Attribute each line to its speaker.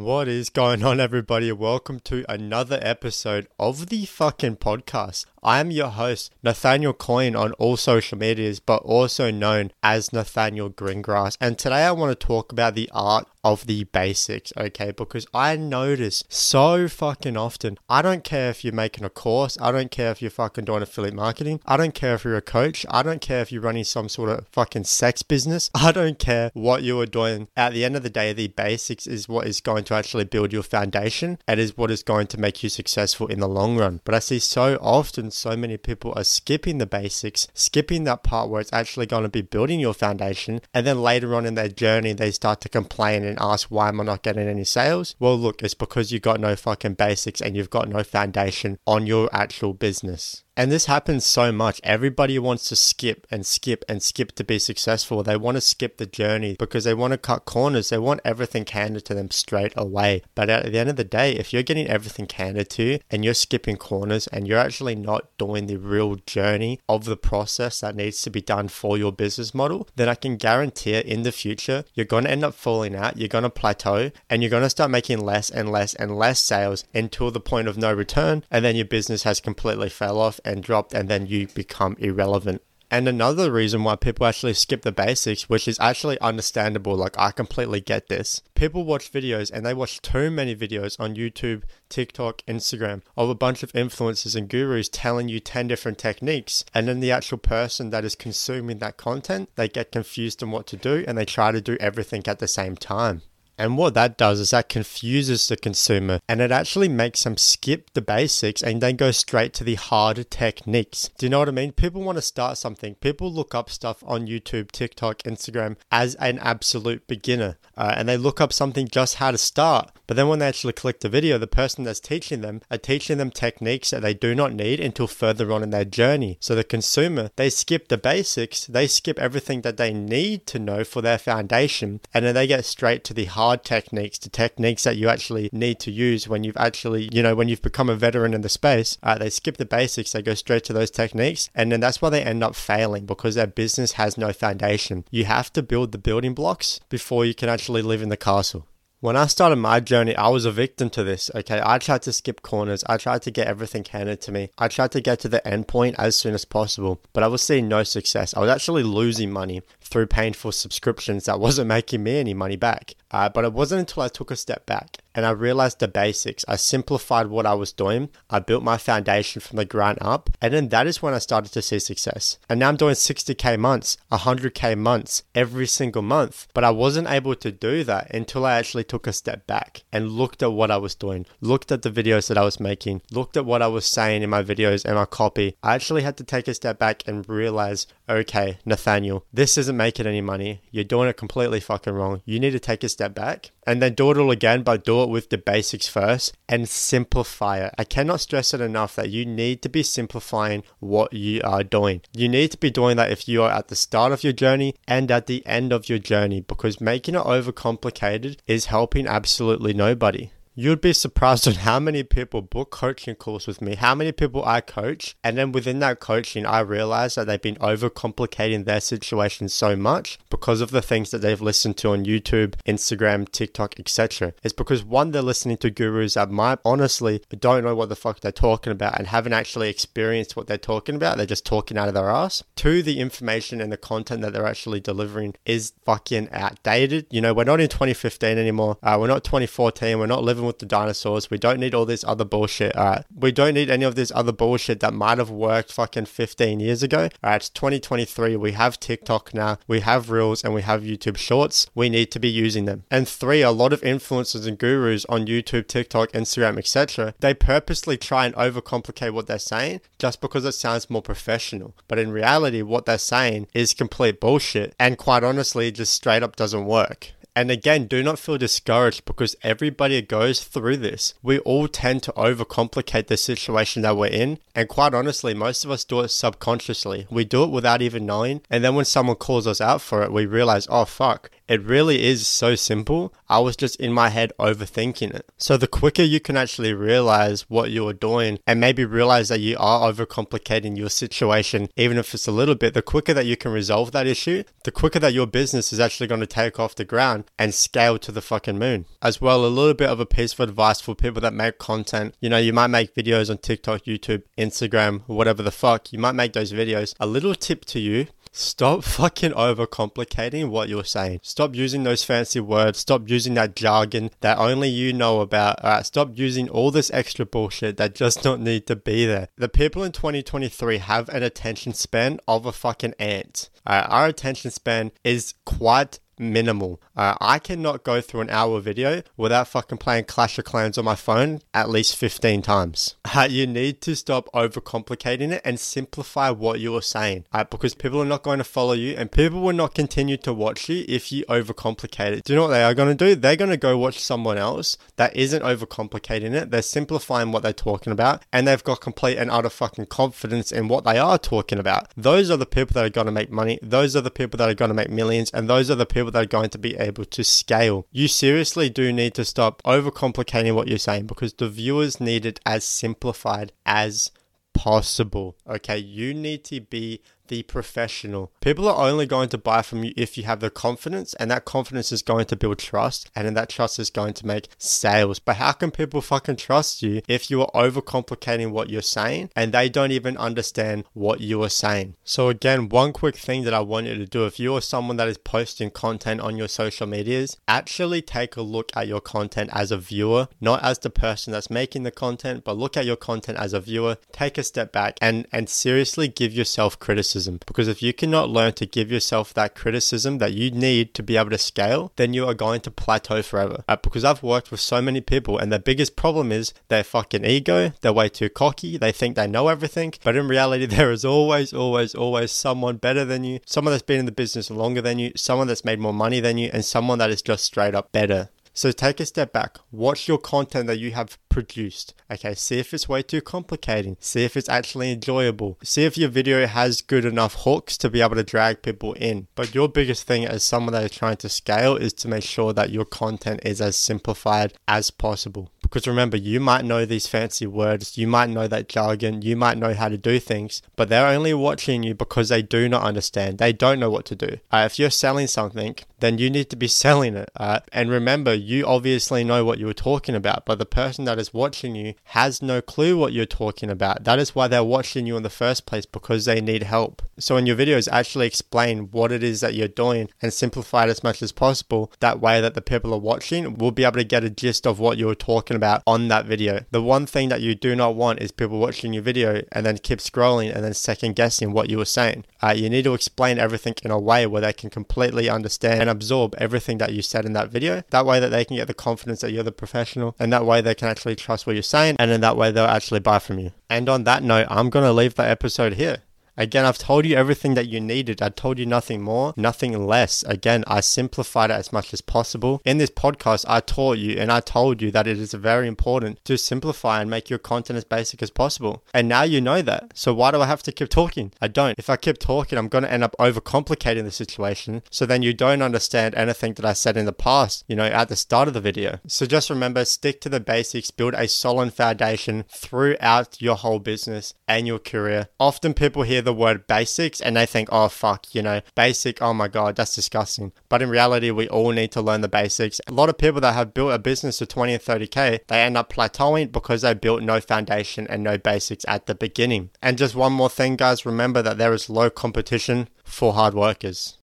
Speaker 1: What is going on, everybody? Welcome to another episode of the fucking podcast. I am your host, Nathaniel Coyne, on all social medias, but also known as Nathaniel Greengrass. And today I want to talk about the art of the basics, okay? Because I notice so fucking often, I don't care if you're making a course, I don't care if you're fucking doing affiliate marketing, I don't care if you're a coach, I don't care if you're running some sort of fucking sex business, I don't care what you are doing. At the end of the day, the basics is what is going to actually build your foundation. and is what is going to make you successful in the long run. But I see so often so many people are skipping the basics, skipping that part where it's actually going to be building your foundation. And then later on in their journey, they start to complain and ask, why am I not getting any sales? Well, look, it's because you've got no fucking basics and you've got no foundation on your actual business. And this happens so much. Everybody wants to skip and skip and skip to be successful. They want to skip the journey because they want to cut corners. They want everything handed to them straight away. But at the end of the day, if you're getting everything handed to you and you're skipping corners and you're actually not doing the real journey of the process that needs to be done for your business model, then I can guarantee in the future, you're going to end up falling out, you're going to plateau, and you're going to start making less and less and less sales until the point of no return. And then your business has completely fell off and dropped, and then you become irrelevant. And another reason why people actually skip the basics, which is actually understandable, like I completely get this. People watch videos and they watch too many videos on YouTube, TikTok, Instagram of a bunch of influencers and gurus telling you 10 different techniques. And then the actual person that is consuming that content, they get confused on what to do and they try to do everything at the same time. And what that does is that confuses the consumer and it actually makes them skip the basics and then go straight to the harder techniques. Do you know what I mean? People want to start something. People look up stuff on YouTube, TikTok, Instagram as an absolute beginner. Uh, and they look up something just how to start. But then when they actually click the video, the person that's teaching them are teaching them techniques that they do not need until further on in their journey. So the consumer, they skip the basics, they skip everything that they need to know for their foundation, and then they get straight to the hard hard techniques to techniques that you actually need to use when you've actually, you know, when you've become a veteran in the space. Uh, they skip the basics, they go straight to those techniques, and then that's why they end up failing because their business has no foundation. You have to build the building blocks before you can actually live in the castle. When I started my journey, I was a victim to this. Okay, I tried to skip corners. I tried to get everything handed to me. I tried to get to the end point as soon as possible, but I was seeing no success. I was actually losing money through painful subscriptions that wasn't making me any money back. Uh, but it wasn't until I took a step back and I realized the basics. I simplified what I was doing. I built my foundation from the ground up. And then that is when I started to see success. And now I'm doing 60K months, 100K months every single month. But I wasn't able to do that until I actually took a step back and looked at what I was doing, looked at the videos that I was making, looked at what I was saying in my videos and my copy. I actually had to take a step back and realize okay, Nathaniel, this isn't making any money. You're doing it completely fucking wrong. You need to take a step back and then do it all again, but do it with the basics first and simplify it. I cannot stress it enough that you need to be simplifying what you are doing. You need to be doing that if you are at the start of your journey and at the end of your journey because making it overcomplicated is helping absolutely nobody. You'd be surprised on how many people book coaching calls with me, how many people I coach, and then within that coaching, I realize that they've been overcomplicating their situation so much because of the things that they've listened to on YouTube, Instagram, TikTok, etc. It's because one, they're listening to gurus that might honestly don't know what the fuck they're talking about and haven't actually experienced what they're talking about. They're just talking out of their ass. Two, the information and the content that they're actually delivering is fucking outdated. You know, we're not in 2015 anymore. Uh, we're not 2014. We're not living with the dinosaurs. We don't need all this other bullshit. All right. We don't need any of this other bullshit that might have worked fucking 15 years ago. All right. It's 2023. We have TikTok now. We have Reels and we have YouTube Shorts. We need to be using them. And three, a lot of influencers and gurus on YouTube, TikTok, Instagram, etc. They purposely try and overcomplicate what they're saying just because it sounds more professional. But in reality, what they're saying is complete bullshit. And quite honestly, just straight up doesn't work. And again, do not feel discouraged because everybody goes through this. We all tend to overcomplicate the situation that we're in. And quite honestly, most of us do it subconsciously. We do it without even knowing. And then when someone calls us out for it, we realize, oh fuck, It really is so simple. I was just in my head overthinking it. So the quicker you can actually realize what you're doing and maybe realize that you are overcomplicating your situation, even if it's a little bit, the quicker that you can resolve that issue, the quicker that your business is actually going to take off the ground and scale to the fucking moon. As well, a little bit of a piece of advice for people that make content. You know, you might make videos on TikTok, YouTube, Instagram, whatever the fuck. You might make those videos. A little tip to you Stop fucking overcomplicating what you're saying. Stop using those fancy words. Stop using that jargon that only you know about. Alright, stop using all this extra bullshit that does not need to be there. The people in 2023 have an attention span of a fucking ant. Alright, our attention span is quite minimal. Uh, I cannot go through an hour video without fucking playing Clash of Clans on my phone at least 15 times. Uh, you need to stop overcomplicating it and simplify what you are saying uh, because people are not going to follow you and people will not continue to watch you if you overcomplicate it. Do you know what they are going to do? They're going to go watch someone else that isn't overcomplicating it. They're simplifying what they're talking about and they've got complete and utter fucking confidence in what they are talking about. Those are the people that are going to make money. Those are the people that are going to make millions and those are the people that are going to be able to scale. You seriously do need to stop overcomplicating what you're saying because the viewers need it as simplified as possible. Okay, you need to be the professional. People are only going to buy from you if you have the confidence, and that confidence is going to build trust, and then that trust is going to make sales. But how can people fucking trust you if you are overcomplicating what you're saying and they don't even understand what you are saying? So, again, one quick thing that I want you to do if you are someone that is posting content on your social medias, actually take a look at your content as a viewer, not as the person that's making the content, but look at your content as a viewer, take a step back and, and seriously give yourself criticism criticism. Because if you cannot learn to give yourself that criticism that you need to be able to scale, then you are going to plateau forever. Uh, because I've worked with so many people, and their biggest problem is their fucking ego. They're way too cocky. They think they know everything. But in reality, there is always, always, always someone better than you, someone that's been in the business longer than you, someone that's made more money than you, and someone that is just straight up better. So take a step back, watch your content that you have produced. Okay, see if it's way too complicating. See if it's actually enjoyable. See if your video has good enough hooks to be able to drag people in. But your biggest thing as someone that is trying to scale is to make sure that your content is as simplified as possible. Because remember, you might know these fancy words, you might know that jargon, you might know how to do things, but they're only watching you because they do not understand. They don't know what to do. Uh, if you're selling something, then you need to be selling it. Uh, and remember, you obviously know what you were talking about, but the person that is watching you has no clue what you're talking about. That is why they're watching you in the first place because they need help. So in your videos, actually explain what it is that you're doing and simplify it as much as possible. That way that the people are watching will be able to get a gist of what you're talking about on that video. The one thing that you do not want is people watching your video and then keep scrolling and then second guessing what you were saying. Uh, you need to explain everything in a way where they can completely understand and absorb everything that you said in that video. That way that they can get the confidence that you're the professional and that way they can actually trust what you're saying and in that way they'll actually buy from you. And on that note, I'm going to leave the episode here. Again, I've told you everything that you needed. I told you nothing more, nothing less. Again, I simplified it as much as possible. In this podcast, I taught you and I told you that it is very important to simplify and make your content as basic as possible. And now you know that. So why do I have to keep talking? I don't. If I keep talking, I'm going to end up overcomplicating the situation. So then you don't understand anything that I said in the past, you know, at the start of the video. So just remember, stick to the basics, build a solid foundation throughout your whole business and your career. Often people hear the the word basics and they think, oh, fuck, you know, basic, oh my God, that's disgusting. But in reality, we all need to learn the basics. A lot of people that have built a business to 20 and 30K, they end up plateauing because they built no foundation and no basics at the beginning. And just one more thing, guys, remember that there is low competition for hard workers.